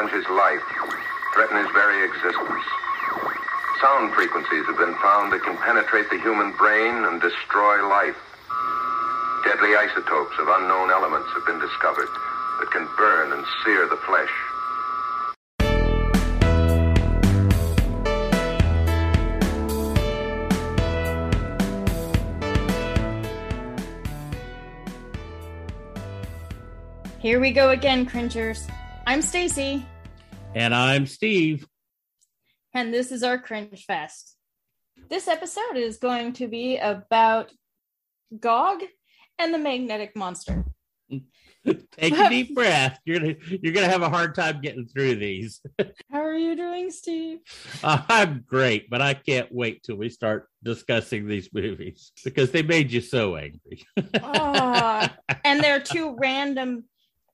challenge his life, threaten his very existence. Sound frequencies have been found that can penetrate the human brain and destroy life. Deadly isotopes of unknown elements have been discovered that can burn and sear the flesh. Here we go again, cringers. I'm Stacy, And I'm Steve. and this is our cringe fest. This episode is going to be about Gog and the magnetic monster. Take a deep breath. You're gonna you're gonna have a hard time getting through these. How are you doing, Steve? Uh, I'm great, but I can't wait till we start discussing these movies because they made you so angry. Ah, and they're two random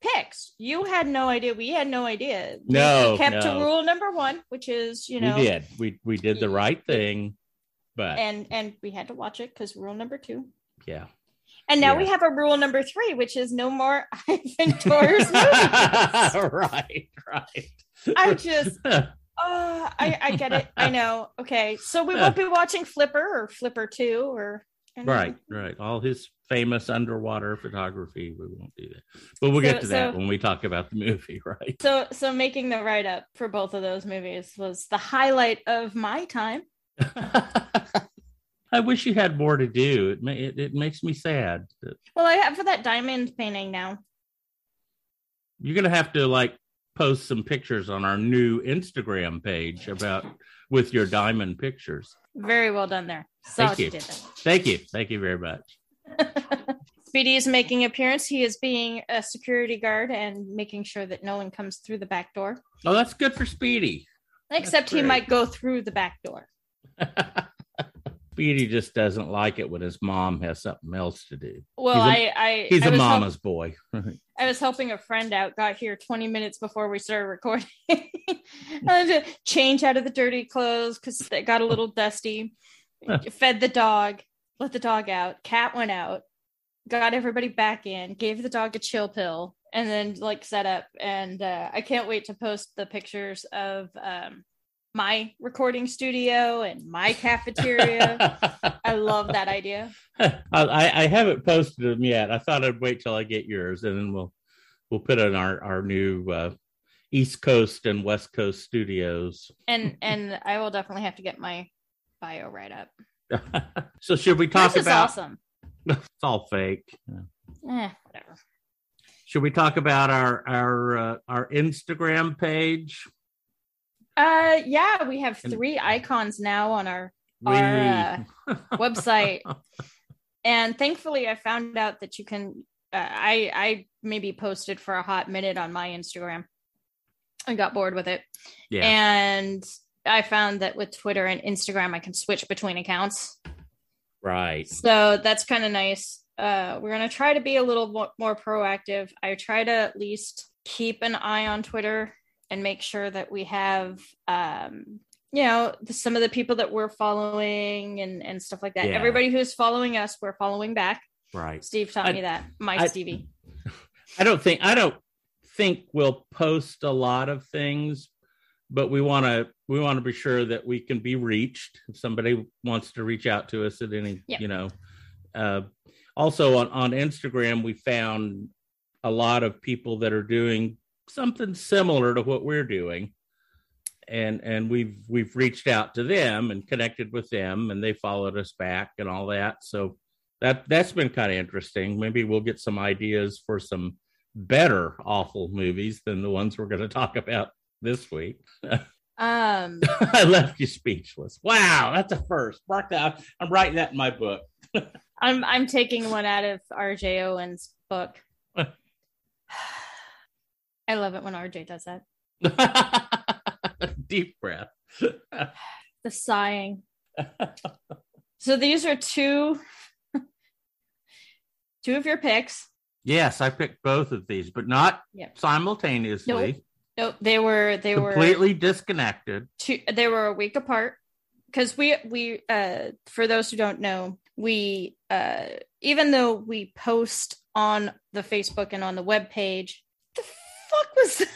picks. You had no idea. We had no idea. We- No, we kept to rule number one, which is you know, we did. We we did the right thing, but and and we had to watch it because rule number two. yeah. And now Yeah. we have a rule number three, which is no more Ivan Tors movies. right, right. I just Oh, I, I get it. I know. Okay. So we won't be watching Flipper or Flipper 2 or right, right. All his famous underwater photography. We won't do that, but we'll get So- to that when we talk about the movie, right? So so making the write up for both of those movies was the highlight of my time. I wish you had more to do. It ma- it, it makes me sad. Well, I have for that diamond painting now. You're gonna have to like post some pictures on our new Instagram page about with your diamond pictures. Very well done there. Saw Thank you. Thank you, thank you very much. Speedy is making appearance. He is being a security guard and making sure that no one comes through the back door. Oh, that's good for Speedy. Except he might go through the back door. Speedy just doesn't like it when his mom has something else to do. Well, He's I I He's I a help- mama's boy. I was helping a friend out, got here 20 minutes before we started recording. I had to change out of the dirty clothes because they got a little dusty. Fed the dog, let the dog out. Cat went out, got everybody back in, gave the dog a chill pill, and then like set up. And uh, I can't wait to post the pictures of um, my recording studio and my cafeteria. I love that idea. I, I haven't posted them yet. I thought I'd wait till I get yours, and then we'll we'll put on our our new uh, East Coast and West Coast studios. And and I will definitely have to get my bio write up. so should we talk This is about? awesome. It's all fake. Eh, whatever. Should we talk about our our uh, our Instagram page? Uh, yeah, we have three icons now on our We Our, website, and thankfully, I found out that you can. Uh, I I maybe posted for a hot minute on my Instagram. I got bored with it, yeah and I found that with Twitter and Instagram, I can switch between accounts. right. So that's kind of nice. Uh, we're gonna try to be a little mo- more proactive. I try to at least keep an eye on Twitter and make sure that we have, um, you know, the, some of the people that we're following and and stuff like that. Yeah. Everybody who's following us, we're following back. Right. Steve taught I- me that. My I- Stevie. I don't think I don't think we'll post a lot of things, but we want to we want to be sure that we can be reached if somebody wants to reach out to us at any you know. Uh, also on on Instagram, we found a lot of people that are doing something similar to what we're doing. And and we've we've reached out to them and connected with them and they followed us back and all that. So that that's been kind of interesting. Maybe we'll get some ideas for some better awful movies than the ones we're going to talk about this week. Um, I left you speechless. Wow, that's a first. Mark that. I'm writing that in my book. I'm I'm taking one out of RJ Owen's book. I love it when RJ does that. Deep breath. The sighing. So these are two two of your picks. yes, I picked both of these, but not Yep. simultaneously. Nope, they were they were completely disconnected. two they were a week apart because we we uh for those who don't know, we uh even though we post on the Facebook and on the web page, the fuck was that?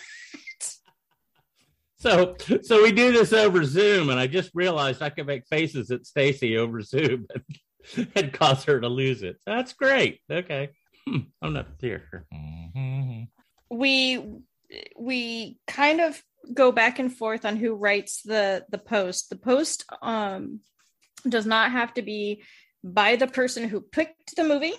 so so we do this over Zoom, and I just realized I could make faces at Stacy over Zoom and, and cause her to lose it. That's great. Okay, hmm, I'm not here. Mm-hmm. We we kind of go back and forth on who writes the the post. The post um does not have to be by the person who picked the movie.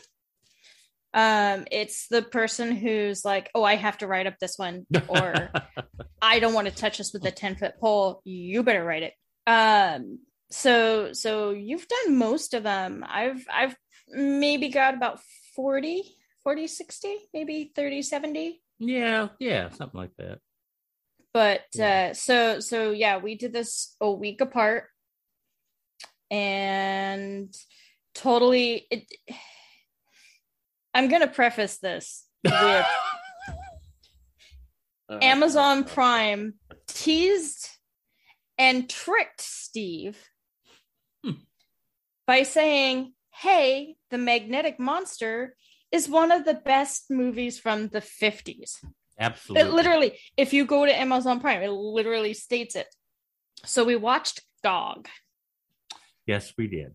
Um it's the person who's like oh i have to write up this one or i don't want to touch this with a 10 foot pole. You better write it. Um so so you've done most of them. I've i've maybe got about 40 40 60 maybe 30 70 yeah yeah something like that but yeah. uh so so yeah we did this a week apart and totally it I'm going to preface this with Amazon Prime teased and tricked Steve hmm. by saying, Hey, the magnetic monster is one of the best movies from the 50s. Absolutely. It literally, if you go to Amazon Prime, it literally states it. So we watched Gog. Yes, we did.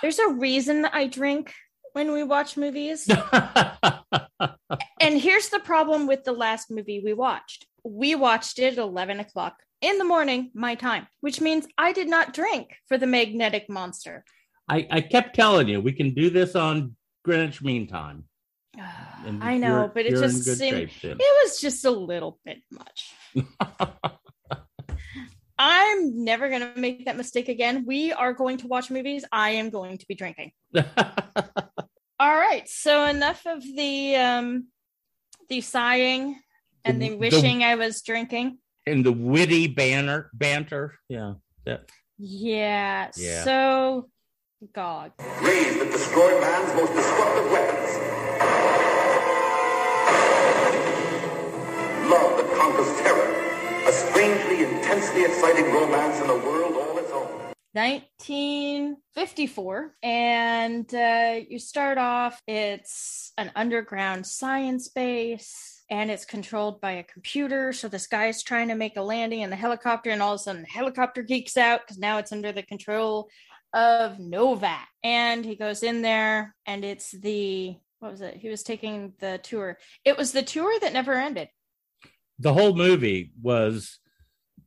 There's a reason I drink when we watch movies. and here's the problem with the last movie we watched. We watched it at 11 o'clock in the morning, my time, which means I did not drink for the magnetic monster. I, I kept telling you, we can do this on Greenwich Mean Time. I know, but it just seemed it was just a little bit much. I'm never going to make that mistake again. We are going to watch movies. I am going to be drinking. All right. So enough of the um the sighing and the, the wishing the, I was drinking. And the witty banner banter. Yeah. That. Yeah. yeah. So Gog. Raised that destroy man's most destructive weapons. Love that conquers terror. A strangely, intensely exciting romance in a world all its own. 1954 and uh, you start off it's an underground science base and it's controlled by a computer so this guy's trying to make a landing in the helicopter and all of a sudden the helicopter geeks out because now it's under the control of NOVAC and he goes in there and it's the what was it he was taking the tour it was the tour that never ended the whole movie was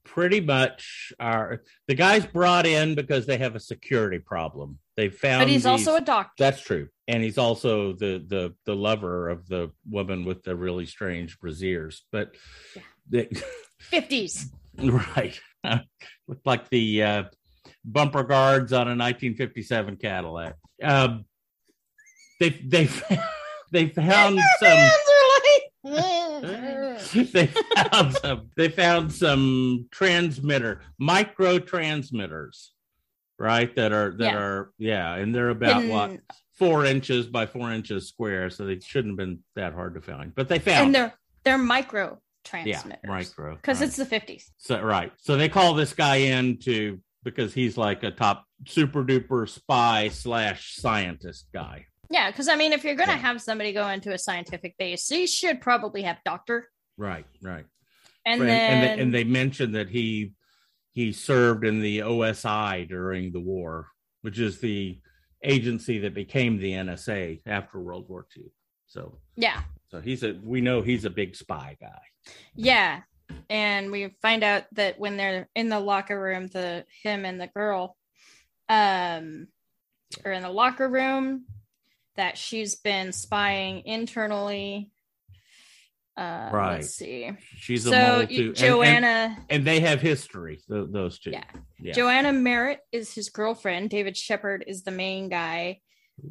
pretty much our the guys brought in because they have a security problem. They found But he's these, also a doctor. That's true. And he's also the the the lover of the woman with the really strange braziers. But yeah. 50s. Right. Looked like the uh, bumper guards on a 1957 Cadillac. Um, they they they found some they found some they found some transmitter micro transmitters right that are that yeah. are yeah and they're about what four inches by four inches square so they shouldn't have been that hard to find but they found and they're they're micro transmitters yeah, micro because right. it's the 50s so right so they call this guy in to because he's like a top super duper spy slash scientist guy yeah, because I mean, if you're going to yeah. have somebody go into a scientific base, you should probably have doctor. Right, right. And right. then and, they, and they mentioned that he he served in the OSI during the war, which is the agency that became the NSA after World War II. So yeah, so he's a we know he's a big spy guy. Yeah, and we find out that when they're in the locker room, the him and the girl, um, are in the locker room that she's been spying internally. Uh, right. Let's see. She's so Joanna, and, and, and, they have history. those two. Yeah. yeah. Joanna Merritt is his girlfriend. David Shepard is the main guy.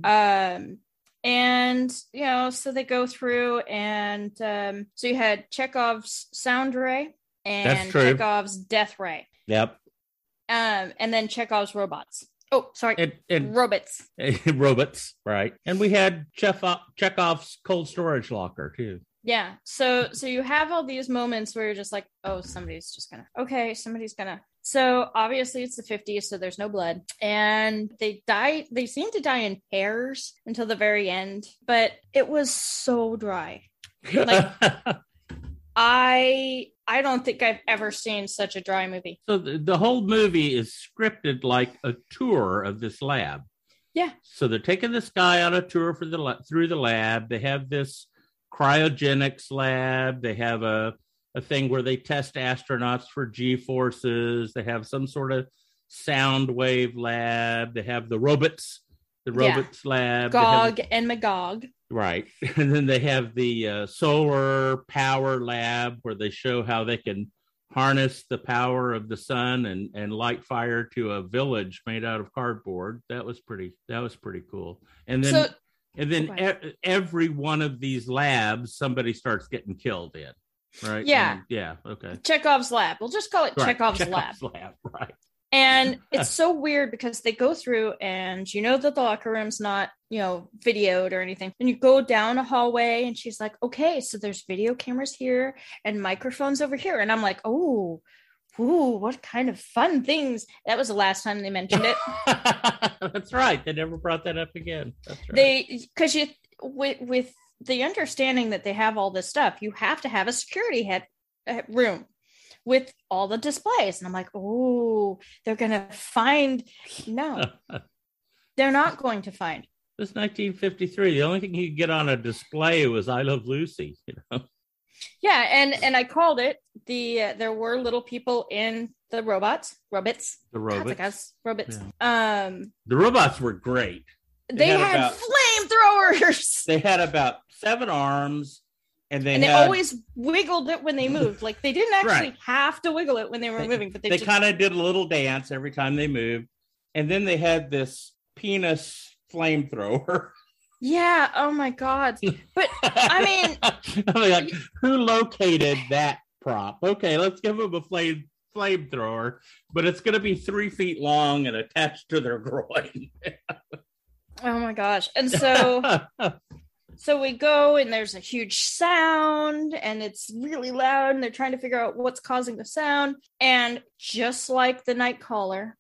Um, and you know, so they go through, and um, so you had Chekhov's sound ray and Chekhov's death ray. Yep. Um, and then Chekhov's robots. Oh, sorry. And, and robots. robots, right. And we had Chekhov, Chekhov's cold storage locker too. Yeah. So so you have all these moments where you're just like, oh, somebody's just gonna okay, somebody's gonna so obviously it's the 50s, so there's no blood. And they die, they seem to die in pairs until the very end, but it was so dry. Like I I don't think I've ever seen such a dry movie. So the, the whole movie is scripted like a tour of this lab. Yeah. So they're taking this guy on a tour for the through the lab. They have this cryogenics lab. They have a a thing where they test astronauts for G forces. They have some sort of sound wave lab. They have the robots, the Yeah. robots lab. They have- Gog and Magog. Right. And then they have the uh, solar power lab where they show how they can harness the power of the sun and, and light fire to a village made out of cardboard. That was pretty that was pretty cool. And then So and then e- every one of these labs somebody starts getting killed in. Right? Yeah. And- yeah, okay. Chekhov's lab. We'll just call it Right. Chekhov's, lab. Lab, right. And it's so weird because they go through and you know that the locker room's not, you know, videoed or anything. And you go down a hallway and she's like, okay, so there's video cameras here and microphones over here. And I'm like, oh, ooh, what kind of fun things. That was the last time they mentioned it. That's right. They never brought that up again. That's right. they because you with with the understanding that they have all this stuff, you have to have a security head uh, room with all the displays. And I'm like, oh, they're gonna find no, they're not going to find. This 1953. The only thing you could get on a display was "I Love Lucy." You know, Yeah, and and I called it. The uh, there were little people in the robots, robots, the Gog, robots. like us, robots. Um, The robots were great. they, had had, about- flamethrowers, They had about seven arms, and they and they had, always wiggled it when they moved. Like they didn't actually Right. have to wiggle it when they were They- moving, but they, they just kind of did a little dance every time they moved, and then they had this penis flamethrower. Yeah. Oh my God. But I mean- I'm like, who located that prop? Okay, let's give them a flame flamethrower, but it's going to be three feet long and attached to their groin. oh my gosh. And so so we go and there's a huge sound and it's really loud and they're trying to figure out what's causing the sound. And just like the night caller,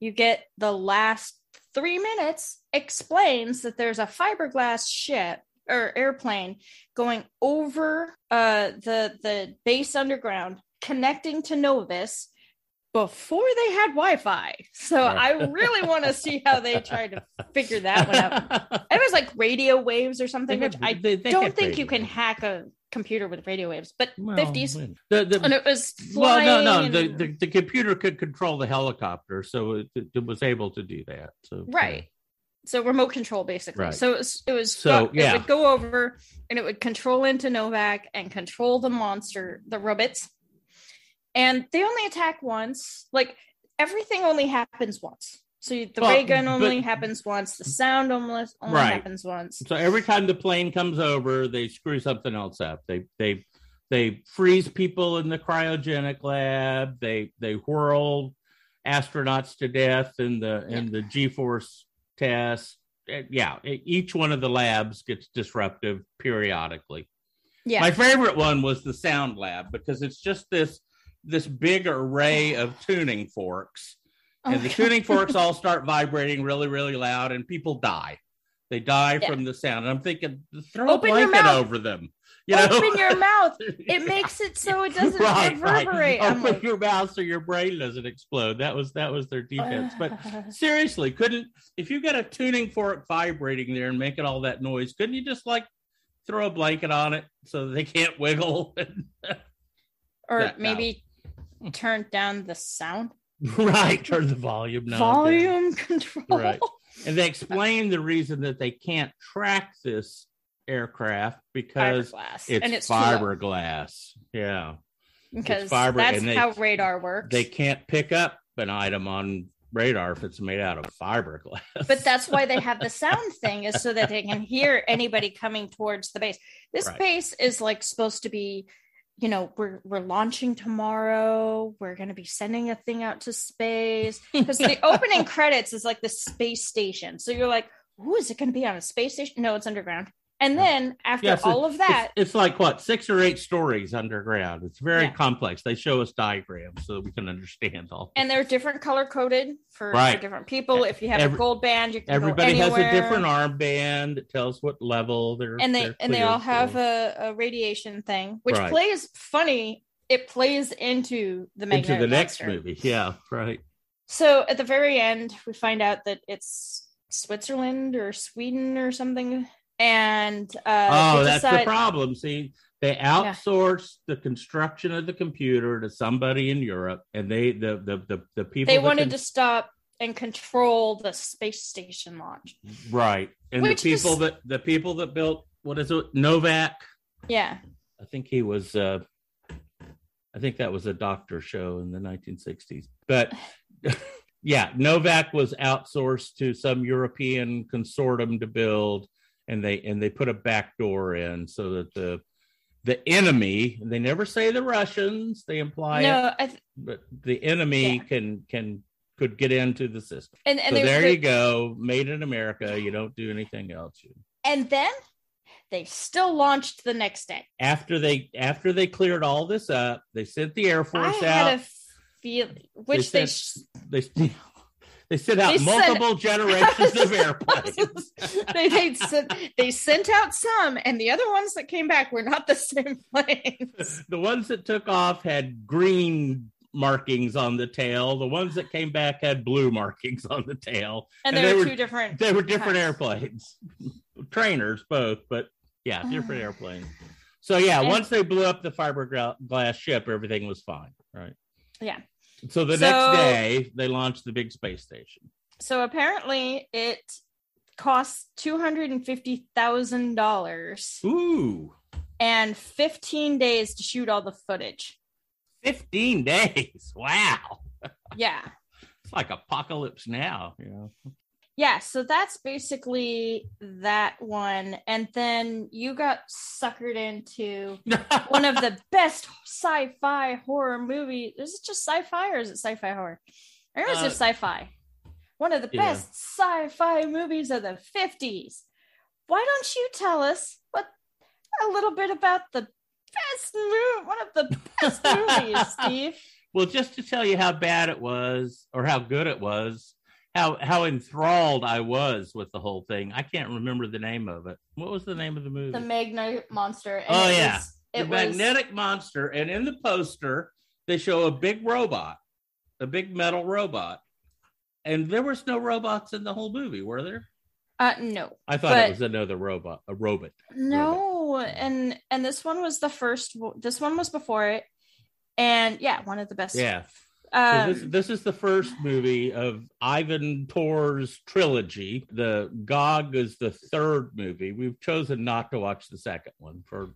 you get the last three minutes explains that there's a fiberglass ship or airplane going over uh the the base underground connecting to Novus before they had Wi-Fi. So Right. I really want to see how they try to figure that one out. It was like radio waves or something, They which had- I they- they don't think you can hack a computer with radio waves, but Well, 50s. The, the, And it was well, no, no. and- The, the the computer could control the helicopter, so it, it was able to do that. So right. So remote control basically. Right. So it was, it was So, it yeah. would go over and it would control into NOVAC and control the monster, the robots. And they only attack once. Like everything only happens once. So the Well, ray gun only but- happens once. The sound only, only Right. happens once. So every time the plane comes over, they screw something else up. They they they freeze people in the cryogenic lab. They they whirl astronauts to death in the in the G-force test. Uh, Yeah, each one of the labs gets disruptive periodically. Yeah. My favorite one was the sound lab because it's just this this big array of tuning forks and the tuning forks all start vibrating really, really loud, and people die. They die Yeah. from the sound. And I'm thinking, throw Open a blanket over them. You know, Open your mouth. It makes it so it doesn't right, reverberate. Right. Open like, your mouth so your brain doesn't explode. That was that was their defense. But seriously, couldn't if you got a tuning fork vibrating there and making all that noise, couldn't you just like throw a blanket on it so they can't wiggle? or that maybe turn down the sound right, turn the volume down. volume control. Right. And they explain the reason that they can't track this aircraft because Fiberglass. it's, and it's fiberglass. Yeah. because fiber, that's they- how radar works. They can't pick up an item on radar if it's made out of fiberglass. but that's why they have the sound thing is so that they can hear anybody coming towards the base. This Right. base is like supposed to be, you know, we're we're launching tomorrow. We're going to be sending a thing out to space because the opening credits is like the space station. So you're like, who is it going to be on a space station?" No, it's underground. And then after Yes, all of that, It's, it's like what six or eight stories underground. It's very Yeah. complex. They show us diagrams so we can understand all. and they're different color coded for, for different people. If you have Every- a gold band, you can Everybody has a different armband that tells what level they're and they they're and they all have a, a radiation thing, which Right. plays funny. It plays into the into the next movie. Yeah, right. So at the very end, we find out that it's Switzerland or Sweden or something, and uh, oh, that's the problem. See, they outsourced the construction of the computer to somebody in Europe, and they the the the, the people They wanted to stop and control the space station launch. right, and Which the people is- that the people that built what is it NOVAC. Yeah, I think he was. uh I think that was a doctor show in the 1960s, but. Yeah, NOVAC was outsourced to some European consortium to build, and they and they put a back door in so that the the enemy they never say the Russians they imply it, no, I th- but the enemy Yeah. can can could get into the system. and and so there you go, made in America. You don't do anything else. And then they still launched the next day. after they after they cleared all this up, they sent the Air I Force had out. a feel which they, sent- sh- they they sent out They sent- multiple generations of airplanes. they they sent, they sent out some, and the other ones that came back were not the same planes. the ones that took off had green markings on the tail. The ones that came back had blue markings on the tail. And, And there they were two different. They were different types. airplanes, trainers both, but yeah, different airplanes. So yeah, And- once they blew up the fiberglass ship, everything was fine, right? Yeah. So the So- next day, they launched the big space station. So apparently, it costs two hundred and fifty thousand dollars Ooh, and fifteen days to shoot all the footage. fifteen days! Wow, Yeah, it's like apocalypse now. You know, yeah. So that's basically that one, and then you got suckered into one of the best sci-fi horror movies. Is it just sci-fi or is it sci-fi horror? Or is Uh, it sci-fi? One of the yeah. best sci-fi movies of the 50s. Why don't you tell us what a little bit about the best movie, one of the best movies, Steve? Well, just to tell you how bad it was or how good it was, how how enthralled I was with the whole thing. I can't remember the name of it. What was the name of the movie? The Magnetic Monster. and Oh, it yeah. was- the it was magnetic monster, and in the poster they show a big robot, a big metal robot, and there was no robots in the whole movie, were there? uh no. I thought But- it was another robot, a robot. No, and and this one was the first. This one was before it, and yeah, one of the best. Yeah. Um, so this, this is the first movie of Ivan Tor's trilogy. The Gog is the third movie. We've chosen not to watch the second one for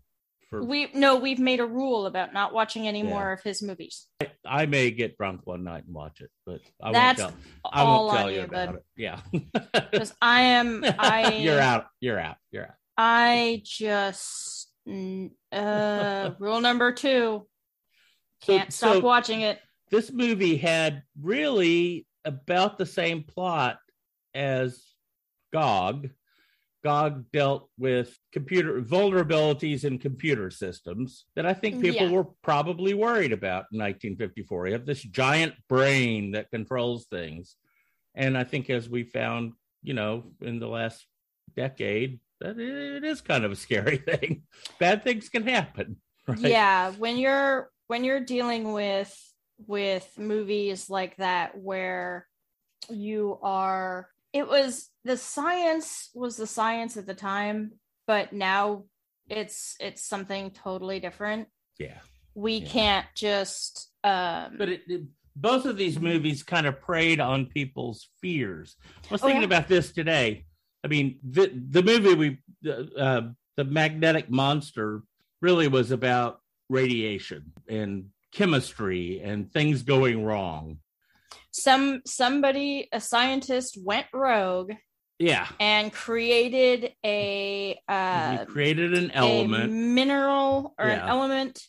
for we no, we've made a rule about not watching any Yeah. more of his movies. I may get drunk one night and watch it, but I That's won't tell I won't tell you you, about it. Yeah. Because I am, I you're out. You're out. You're out. I just uh rule number two. Can't stop so- watching it. This movie had really about the same plot as GOG. GOG dealt with computer vulnerabilities in computer systems that I think mm, people Yeah. were probably worried about in 1954. You have this giant brain that controls things. And I think as we found, you know, in the last decade, that it is kind of a scary thing. Bad things can happen. Right? Yeah, when you're when you're dealing with with movies like that where you are it was the science was the science at the time, but now it's it's something totally different. Yeah. We Yeah. can't just um but it, it- both of these movies kind of preyed on people's fears. I was Oh, thinking yeah. about this today. I mean, the the movie we the, uh, the magnetic monster really was about radiation and chemistry and things going wrong. some somebody a scientist went rogue Yeah, and created a uh you created an a element. mineral or an element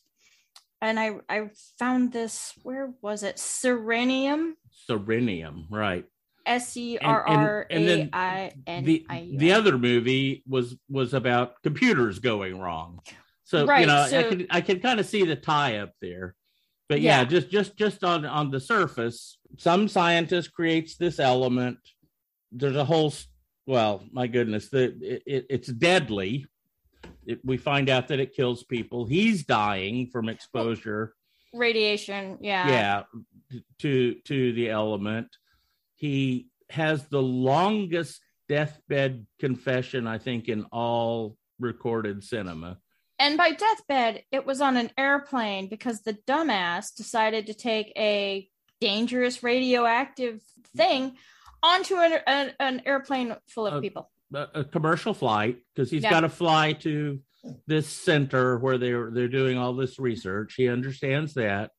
and i i found this where was it serranium Serranium, right? S E R R A I N the I U. the other movie was was about computers going wrong. So you Right, know, I can I can kind of see the tie up there. But yeah, Yeah. just just just on on the surface, some scientist creates this element. There's a whole well, my goodness, the it, it, it's deadly. It, we find out that it kills people. He's dying from exposure radiation. Yeah. yeah to to the element he has the longest deathbed confession i think in all recorded cinema And by deathbed, it was on an airplane because the dumbass decided to take a dangerous radioactive thing onto an, an, an airplane full of Uh, people. a, a commercial flight because he's Yeah. got to fly to this center where they're they're doing all this research he understands that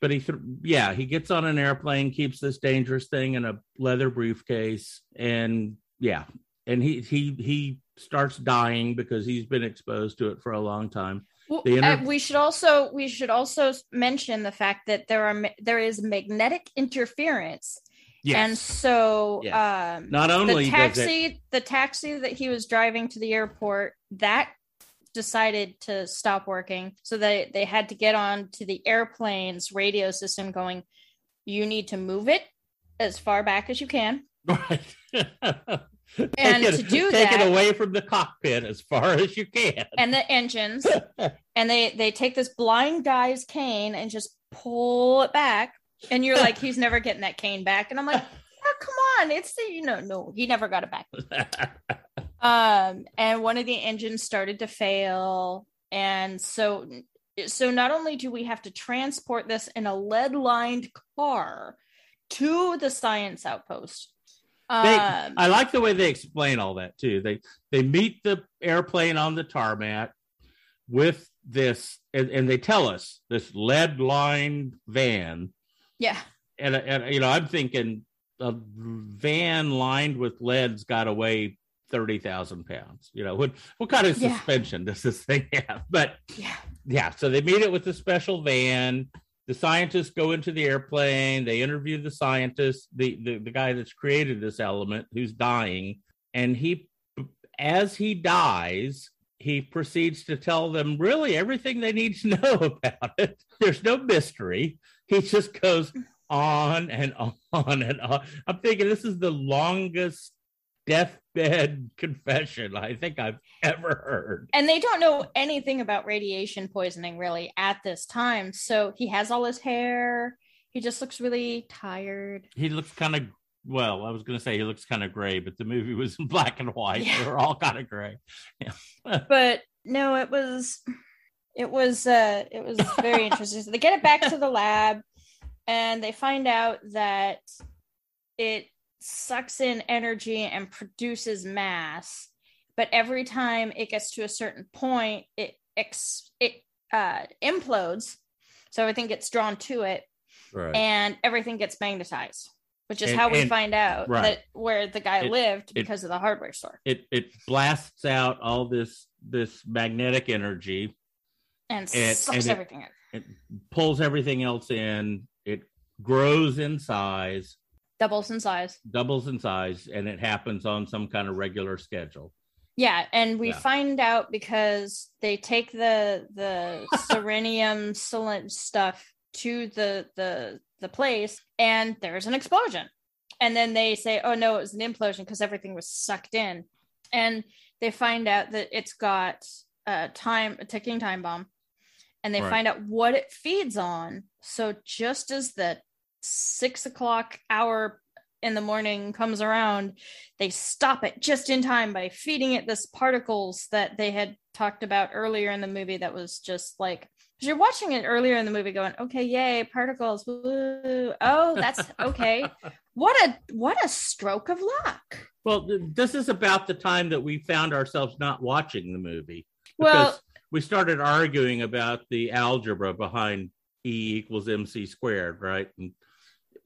but he yeah he gets on an airplane keeps this dangerous thing in a leather briefcase and yeah and he he he starts dying because he's been exposed to it for a long time. Well, the inter- uh, we should also we should also mention the fact that there are there is magnetic interference, and so Yes. um, not only the does it taxi the taxi that he was driving to the airport that decided to stop working. So they they had to get on to the airplane's radio system going you need to move it as far back as you can. Right And take it, to do take that- it away from the cockpit as far as you can. And the engines. And they they take this blind guy's cane and just pull it back. And you're like he's never getting that cane back. And i'm like oh, come on. It's the you know no he never got it back. Um and one of the engines started to fail. And so so not only do we have to transport this in a lead lined car to the science outpost They- um I like the way they explain all that too. They they meet the airplane on the tarmac with this, and, and they tell us this lead lined van, yeah and and you know I'm thinking a van lined with lead's got to weigh thirty thousand pounds. You know what what kind of Yeah. suspension does this thing have? But yeah yeah, so they meet it with a special van. The scientists go into the airplane. They interview the scientist, the, the the guy that's created this element, who's dying, and he, as he dies, he proceeds to tell them really everything they need to know about it. There's no mystery. He just goes on and on and on. I'm thinking this is the longest deathbed confession I think I've ever heard. and they don't know anything about radiation poisoning really at this time. So he has all his hair. He just looks really tired. He looks kind of well i was going to say he looks kind of gray but the movie was in black and white. Yeah. they were all kind of gray but no it was it was uh it was very interesting. So they get it back to the lab and they find out that it sucks in energy and produces mass but every time it gets to a certain point it ex- it uh implodes. So everything gets drawn to it right. and everything gets magnetized which is And- how we and- find out right. that where the guy It- lived it- because of the hardware store. It it blasts out all this this magnetic energy and and- sucks it- everything in. it pulls everything else in. It grows in size doubles in size doubles in size and it happens on some kind of regular schedule Yeah, and we Yeah. find out because they take the the serranium cylind stuff to the the the place, and there's an explosion, and then they say, "Oh no, it was an implosion because everything was sucked in," and they find out that it's got a time a ticking time bomb, and they Right. find out what it feeds on. So just as the six o'clock hour in the morning comes around, they stop it just in time by feeding it this particles that they had talked about earlier in the movie that was just like you're watching it earlier in the movie going okay yay particles woo. oh that's okay what a what a stroke of luck well th- this is about the time that we found ourselves not watching the movie well because we started arguing about the algebra behind E equals MC squared, right? And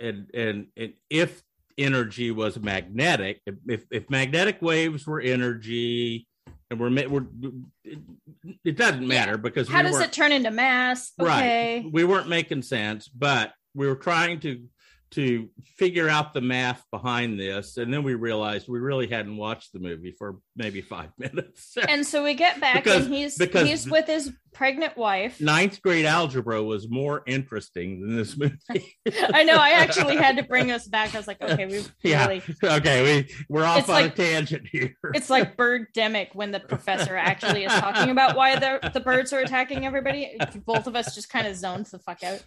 and and, and if energy was magnetic, if, if magnetic waves were energy, and we're, we're it, it doesn't matter because how we does it turn into mass? Okay. Right we weren't making sense, but we were trying to to figure out the math behind this, and then we realized we really hadn't watched the movie for maybe five minutes. And so we get back, Because- and he's because- he's with his pregnant wife. Ninth grade algebra was more interesting than this movie. I know. I actually had to bring us back. I was like, okay, we Yeah. really. okay, we we're off It's on like- a tangent here. It's like Birdemic when the professor actually is talking about why the the birds are attacking everybody. Both of us just kind of zoned the fuck out.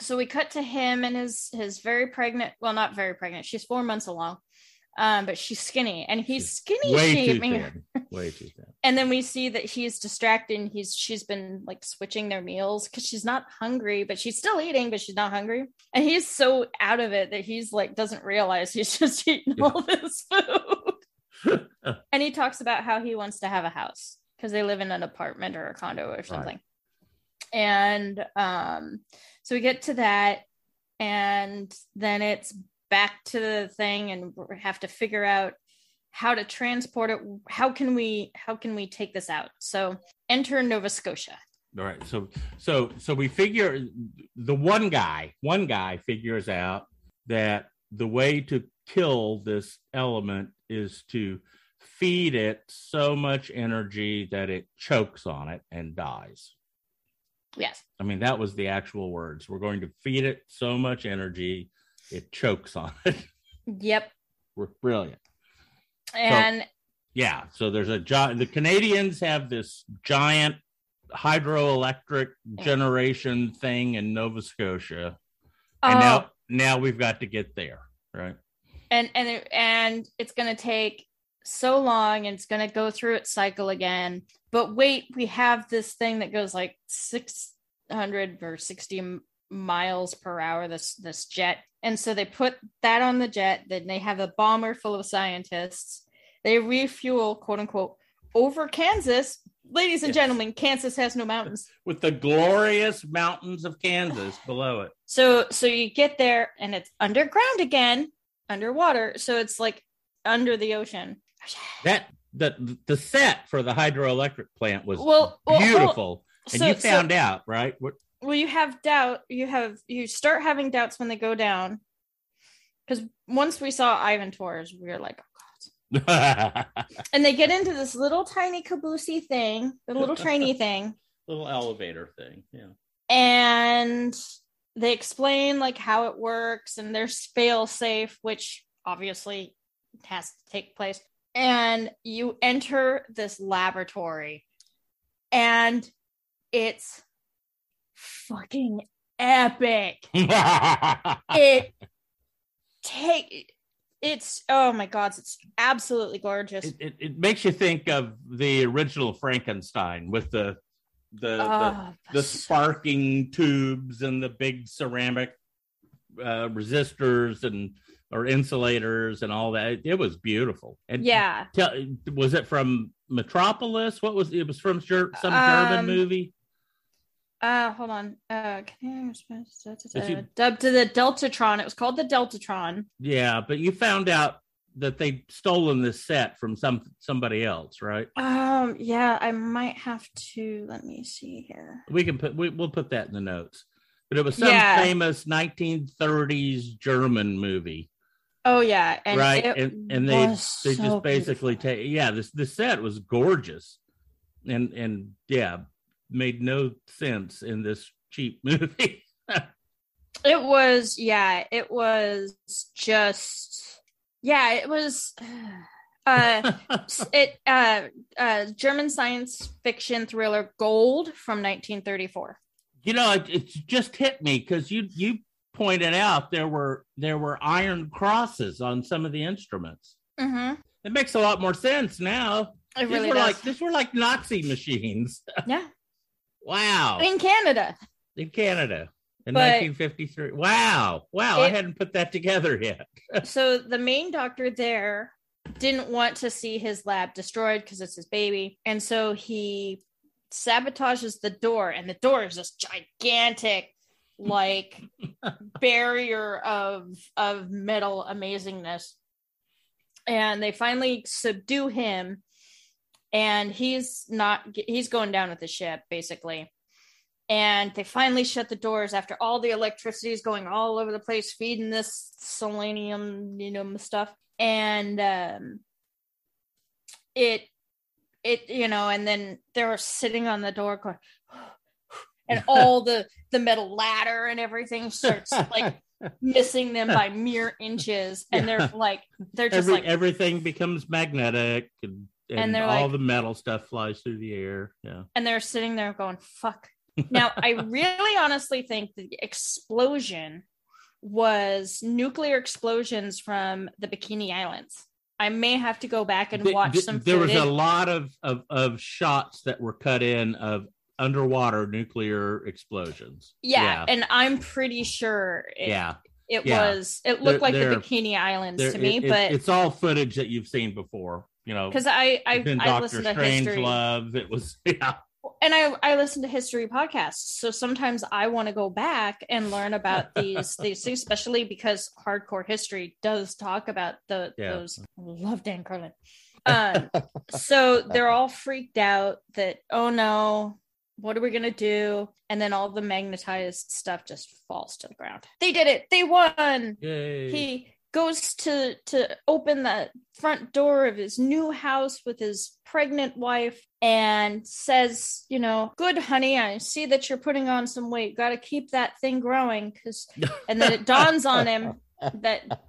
So we cut to him and his his very pregnant. Well, not very pregnant. She's four months along, um, but she's skinny, and he's skinny way shaming her. thin. Way too thin. And then we see that he's distracted. He's she's been like switching their meals because she's not hungry, but she's still eating, but she's not hungry. And he's so out of it that he's like doesn't realize he's just eating Yeah. all this food. and he talks about how he wants to have a house because they live in an apartment or a condo or something. And um, so we get to that, and then it's back to the thing, and we have to figure out how to transport it. How can we how can we take this out? So enter Nova Scotia. All right. So so so we figure the one guy, one guy figures out that the way to kill this element is to feed it so much energy that it chokes on it and dies. Yes. I mean, that was the actual words. We're going to feed it so much energy it chokes on it. Yep. We're brilliant. And Yeah. So there's a giant. The Canadians have this giant hydroelectric generation thing in Nova Scotia, and oh, now now we've got to get there, right? and and and it's going to take so long and it's going to go through its cycle again but wait we have this thing that goes like 600 or 60 miles per hour this this jet and so they put that on the jet then they have a bomber full of scientists they refuel quote unquote over kansas ladies and Yes. gentlemen kansas has no mountains With the glorious mountains of Kansas below it. So so you get there and it's underground again, underwater. So it's like under the ocean. That the the set for the hydroelectric plant was Well, well, beautiful, and so- you so- found out, right? What- Well, you have doubt. You have you start having doubts when they go down. Because once we saw Ivan Tors, we were like, oh god. And they get into this little tiny caboosey thing, the little trainee thing, little elevator thing, yeah. and they explain like how it works and there's fail safe which obviously has to take place and you enter this laboratory and it's fucking epic. It take it's oh my god it's absolutely gorgeous. It, it, it makes you think of the original Frankenstein with the the the, Oh, the so- sparking tubes and the big ceramic uh, resistors and or insulators and all that. It was beautiful. And yeah tell, was it from Metropolis? What was it? Was from Ger- some German Um, movie? Uh, hold on. Uh, can I If you- dubbed to the Deltatron. It was called the Deltatron. Yeah, but you found out that they'd stolen this set from some somebody else, right? Um, yeah, I might have to. Let me see here. We can put we, we'll put that in the notes. But it was some Yeah. famous 1930s German movie, Oh yeah, and right? And and they they so just basically beautiful. take yeah. This the set was gorgeous, and and yeah, made no sense in this cheap movie. It was yeah, it was just yeah, it was. Uh, it uh, uh, German science fiction thriller Gold from 1934. you know, it, it just hit me because you you pointed out there were there were iron crosses on some of the instruments. Mm-hmm. It makes a lot more sense now. It these really were does. like these were like Nazi machines. yeah, Wow. in Canada. In Canada in But- 1953. Wow. Wow. I hadn't put that together yet. so the main doctor there didn't want to see his lab destroyed because it's his baby and so he sabotages the door and the door is this gigantic like barrier of of metal amazingness and they finally subdue him and he's not he's going down with the ship basically and they finally shut the doors after all the electricity is going all over the place, feeding this selenium, you know, stuff. And um, it, it, you know, and then they were sitting on the door going, and all the the metal ladder and everything starts like missing them by mere inches, and Yeah. they're like, they're just Every, like, everything becomes magnetic and, and, And they're all like- the metal stuff flies through the air. Yeah. and they're sitting there going fuck now i really honestly think the explosion was nuclear explosions from the bikini islands i may have to go back and watch th- some there was a lot of, of of shots that were cut in of underwater nuclear explosions. yeah, and i'm pretty sure it, yeah. it yeah. was it looked like They're- the bikini islands to me it- but it's all footage that you've seen before. You know, because i i, in I Doctor listen to Strange history Love, it was yeah. and I I listen to history podcasts, so sometimes I want to go back and learn about these these things, especially because hardcore history does talk about the Yeah. those. Love Dan Carlin. Um, so they're all freaked out that oh no, what are we gonna do? And then all the magnetized stuff just falls to the ground. They did it. They won Yay. he goes to to open the front door of his new house with his pregnant wife and says you know good honey i see that you're putting on some weight got to keep that thing growing because and then it dawns on him that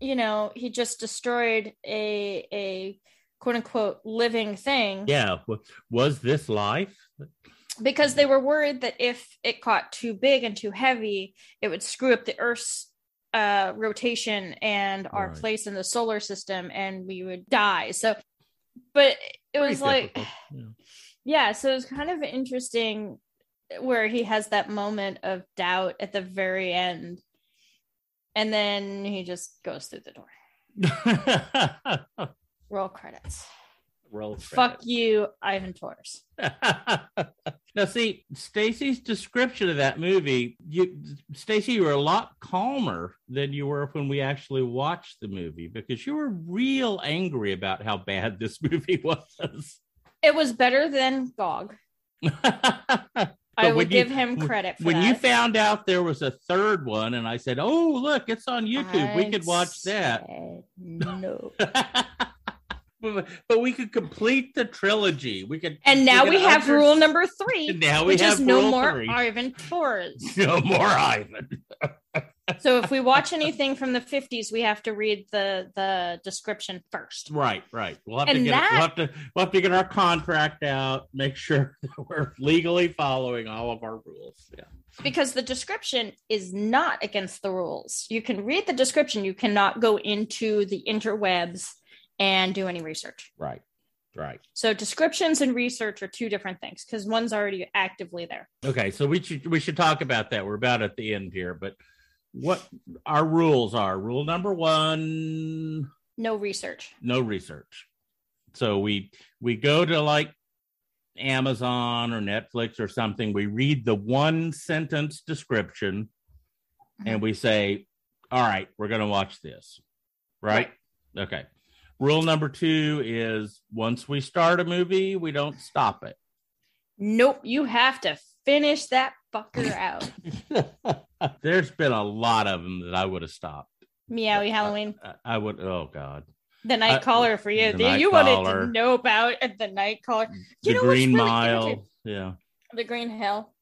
you know he just destroyed a a quote unquote living thing yeah. Was this life? Because they were worried that if it caught too big and too heavy, it would screw up the Earth's uh, rotation and our Right. place in the solar system, and we would die. So, but it was Pretty like, yeah. yeah, so it was kind of interesting where he has that moment of doubt at the very end, and then he just goes through the door. Roll credits. Roll Fuck you, Ivan Tors. now see stacy's description of that movie you stacy you were a lot calmer than you were when we actually watched the movie because you were real angry about how bad this movie was It was better than Gog. I would when you- give him credit for when that. you found out there was a third one and i said oh look it's on youtube we could watch that No. But, we could complete the trilogy we could And now we we have under- rule number three, now we which have is no more three. Ivan Tors. no more ivan so if we watch anything from the 50s, we have to read the the description first. Right, right. We'll have to get that- we'll have to we'll have to get our contract out, make sure that we're legally following all of our rules. Yeah. Because the description is not against the rules. You can read the description, you cannot go into the interwebs and do any research. Right. Right. So descriptions and research are two different things because one's already actively there. Okay, so we should we should talk about that. We're about at the end here, but what our rules are. Rule number 1, No research. no research. So we we go to like Amazon or Netflix or something, we read the one sentence description and mm-hmm. we say, "All right, we're going to watch this." Right? Okay. Rule number 2 is once we start a movie, we don't stop it. Nope, you have to finish that fucker out. There's been a lot of them that I would have stopped. Meowie Halloween. I- I would oh god. The night caller for you. the You night wanted caller. to know about at the night caller. The You know Green really Mile. irritating? Yeah. The green hell.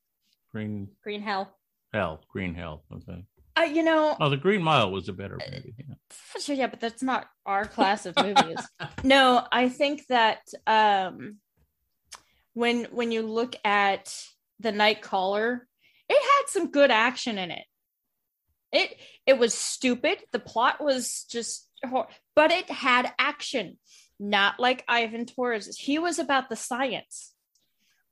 Green Green hell. Hell. Green Hell. Okay. Uh, you know, Oh, the Green Mile was a better movie. Yeah. Sure, yeah, but that's not our class of movies. no, I think that um when when you look at the night caller, it had some good action in it. It it was stupid. The plot was just hor- but it had action. Not like Ivan Tors. He was about the science.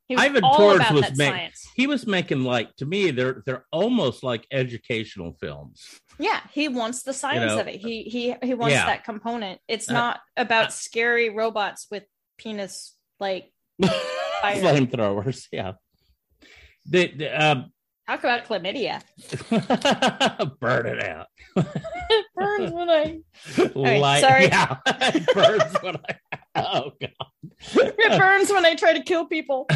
He was Ivan Tors was that ma- science. He was making like to me they're they're almost like educational films. Yeah, he wants the science know, of it. He he he wants yeah. that component. It's Uh, not about uh, scary robots with penis like. Flamethrowers, yeah. The, the um, talk about chlamydia. burn it out. It burns when I Light- sorry. Yeah, it burns when I. Oh god. it burns when I try to kill people.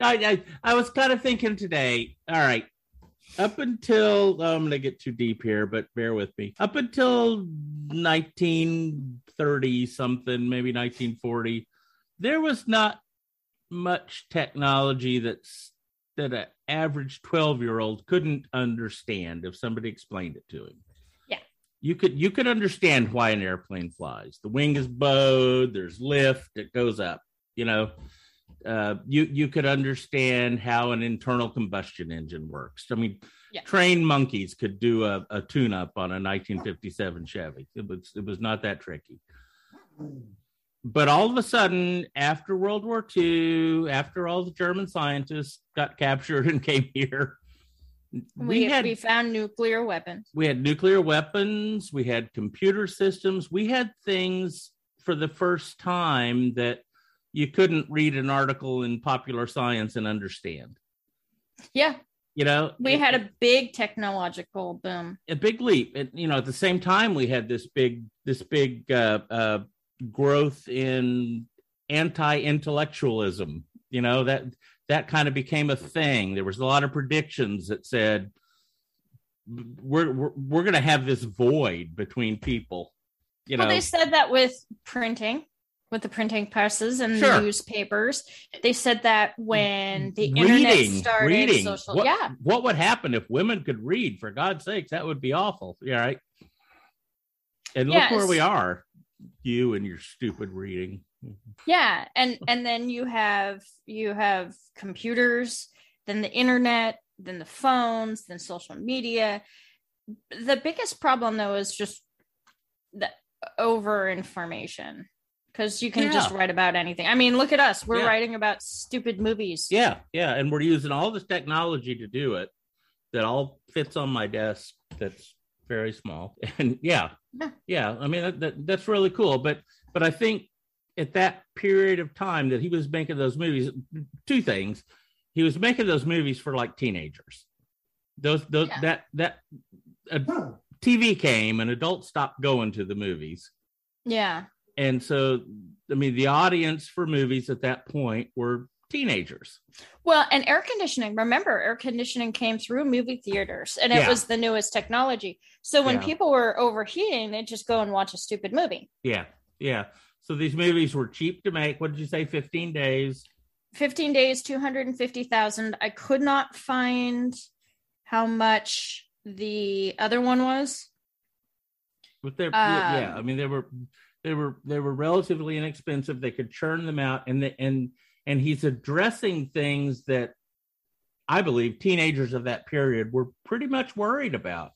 I, I, I was kind of thinking today, all right, up until oh, I'm going to get too deep here, but bear with me. Up until 1930 something, maybe 1940, there was not much technology that's that an average 12 year old couldn't understand if somebody explained it to him. You could you could understand why an airplane flies. The wing is bowed, there's lift, it goes up, you know. Uh, you you could understand how an internal combustion engine works. I mean, Yeah. trained monkeys could do a, a tune up on a 1957 Chevy. It was it was not that tricky. But all of a sudden, after World War II, after all the German scientists got captured and came here, We, we had we found nuclear weapons. we had nuclear weapons, we had computer systems, we had things for the first time that you couldn't read an article in popular science and understand. Yeah, You know, we had a big technological boom. a big leap. And you know, at the same time, we had this big this big uh, uh, growth in anti-intellectualism. You know that that kind of became a thing. There was a lot of predictions that said we're we're, we're going to have this void between people. You know, well, they said that with printing, with the printing presses and Sure. the newspapers. They said that when the internet reading, started, reading. social, What, yeah, what would happen if women could read? For God's sakes, that would be awful. Yeah, right. And look Yes. where we are. You and your stupid reading. Mm-hmm. yeah, and and then you have you have computers, then the internet, then the phones, then social media. The biggest problem though is just the over information because you can just write about anything. I mean, look at us. We're Yeah. writing about stupid movies. Yeah, yeah, and we're using all this technology to do it. That all fits on my desk. That's very small, and yeah, Yeah. yeah. I mean, that, that, that's really cool. But but I think at that period of time that he was making those movies, two things. He was making those movies for like teenagers. Those those Yeah. that that uh, TV came and adults stopped going to the movies. Yeah. And so, I mean, the audience for movies at that point were teenagers. Well, and air conditioning. Remember, air conditioning came through movie theaters, and it Yeah. was the newest technology. So when Yeah. people were overheating, they'd just go and watch a stupid movie. Yeah, yeah. So these movies were cheap to make. What did you say? Fifteen days. 15 days, 250,000. I could not find how much the other one was. But they're yeah, yeah. Um, I mean, they were they were they were relatively inexpensive. They could churn them out, and the, and and he's addressing things that I believe teenagers of that period were pretty much worried about.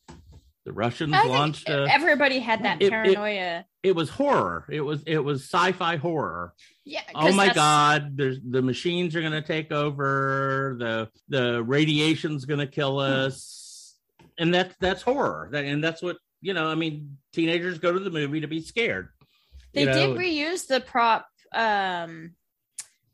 The Russians launched. A, everybody had that It- it- paranoia. it was horror. It was it was sci-fi horror. yeah. oh my that's- god there's the machines are going to take over the the radiation's going to kill Hmm. us and that's that's horror that, and that's what you know i mean teenagers go to the movie to be scared They you know? did reuse the prop um,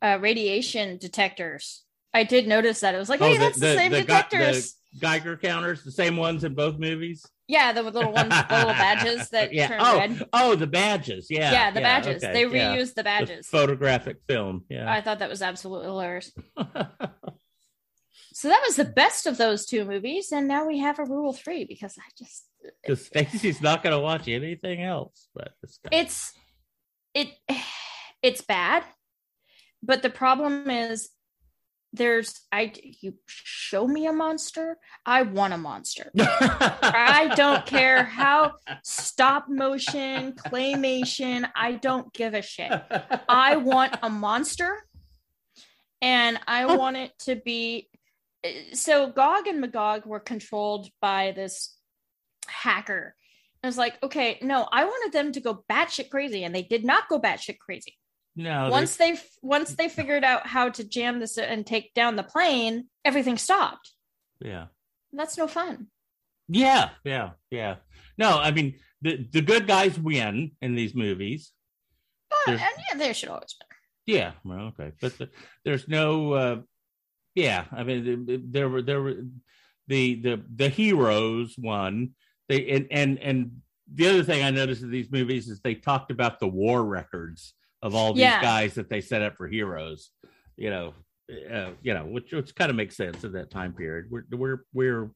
uh, radiation detectors. I did notice that. It was like, Oh, hey, the- that's the, the- same the detectors. geiger counters the same ones in both movies yeah, the little ones, the little badges that yeah turn oh red. oh the badges yeah Yeah, the badges. okay, they yeah. reused the The badges. photographic film yeah I thought that was absolutely hilarious. So that was the best of those two movies, and now we have a Rule Three because I just because stacy's not going to watch anything else but it's it it's bad, but the problem is there's I you show me a monster, I want a monster. I don't care how stop motion, claymation, I don't give a shit. I want a monster and I want it to be so Gog and Magog were controlled by this hacker. I was like, okay, no, I wanted them to go batshit crazy, and they did not go batshit crazy. No once they once they figured out how to jam this and take down the plane, everything stopped. yeah That's no fun. Yeah, yeah, yeah. No, I mean the the good guys win in these movies. But yeah, there should always be. Yeah, well, okay, but the, there's no. uh Yeah, I mean th- th- there were there were the the the heroes won. They and and and the other thing I noticed in these movies is they talked about the war records of all these Yeah. guys that they set up for heroes. you know, uh, you know, which which kind of makes sense in that time period. We're we're we're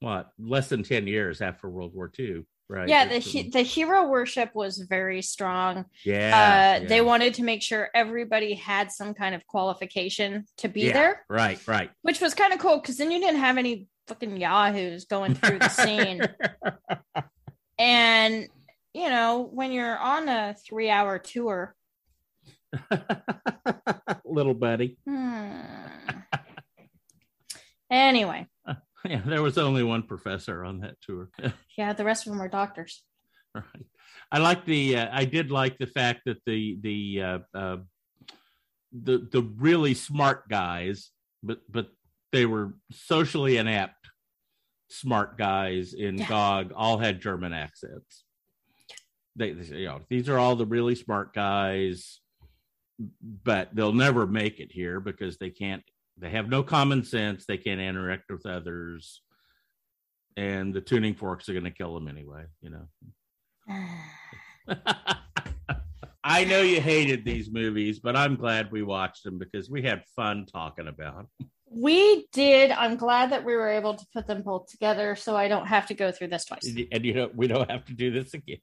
what less than ten years after World War II, right? Yeah, the he- the hero worship was very strong. yeah, uh, They wanted to make sure everybody had some kind of qualification to be Yeah. there, right, right. which was kind of cool because then you didn't have any fucking yahoos going through the scene. And you know, when you're on a three-hour tour, Little buddy. hmm. anyway, Yeah, there was only one professor on that tour. yeah, the rest of them were doctors. right. I like the. Uh, I did like the fact that the the uh, uh, the the really smart guys, but but they were socially inept smart guys in Yeah. GOG all had German accents. They, they- you know, these are all the really smart guys, but they'll never make it here because they can't. They have no common sense. They can't interact with others, and the tuning forks are going to kill them anyway. You know. I know you hated these movies, but I'm glad we watched them because we had fun talking about. 'em. We did. I'm glad that we were able to put them both together so I don't have to go through this twice. And you know, we don't have to do this again.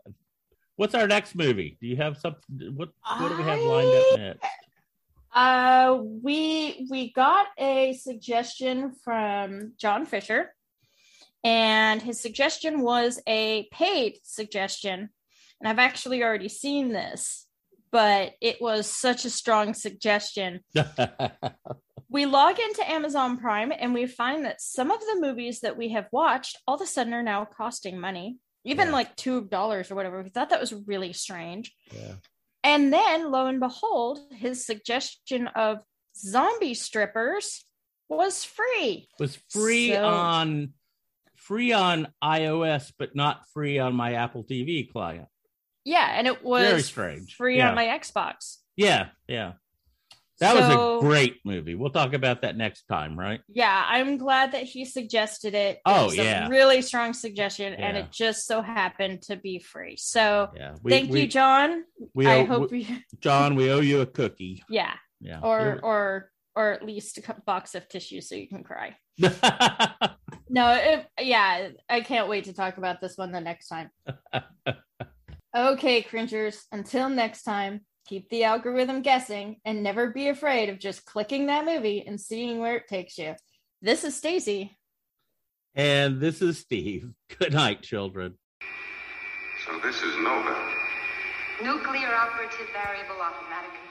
What's our next movie? Do you have something? What What do we have lined up next? Uh, we we got a suggestion from John Fisher, and his suggestion was a paid suggestion. And I've actually already seen this, but it was such a strong suggestion. We log into Amazon Prime and we find that some of the movies that we have watched all of a sudden are now costing money, even Yeah. like two dollars or whatever. We thought that was really strange. yeah. And then, lo and behold, his suggestion of zombie strippers was free. Was free So- on free on iOS, but not free on my Apple TV client. Yeah, and it was Very strange. free Yeah. on my Xbox. Yeah, yeah. That was a great movie. We'll talk about that next time, right? Yeah, I'm glad that he suggested it. It Oh, was yeah. a really strong suggestion, and it just so happened to be free. So Yeah. We, thank we, you, John. We I owe, hope we- you, John, we owe you a cookie. yeah, Yeah. or or or at least a box of tissue so you can cry. No, it, yeah, I can't wait to talk about this one the next time. okay, cringers, until next time, keep the algorithm guessing and never be afraid of just clicking that movie and seeing where it takes you. This is Stacy. and this is Steve. Good night, children. So this is NOVAC. Nuclear operative variable automatic computer.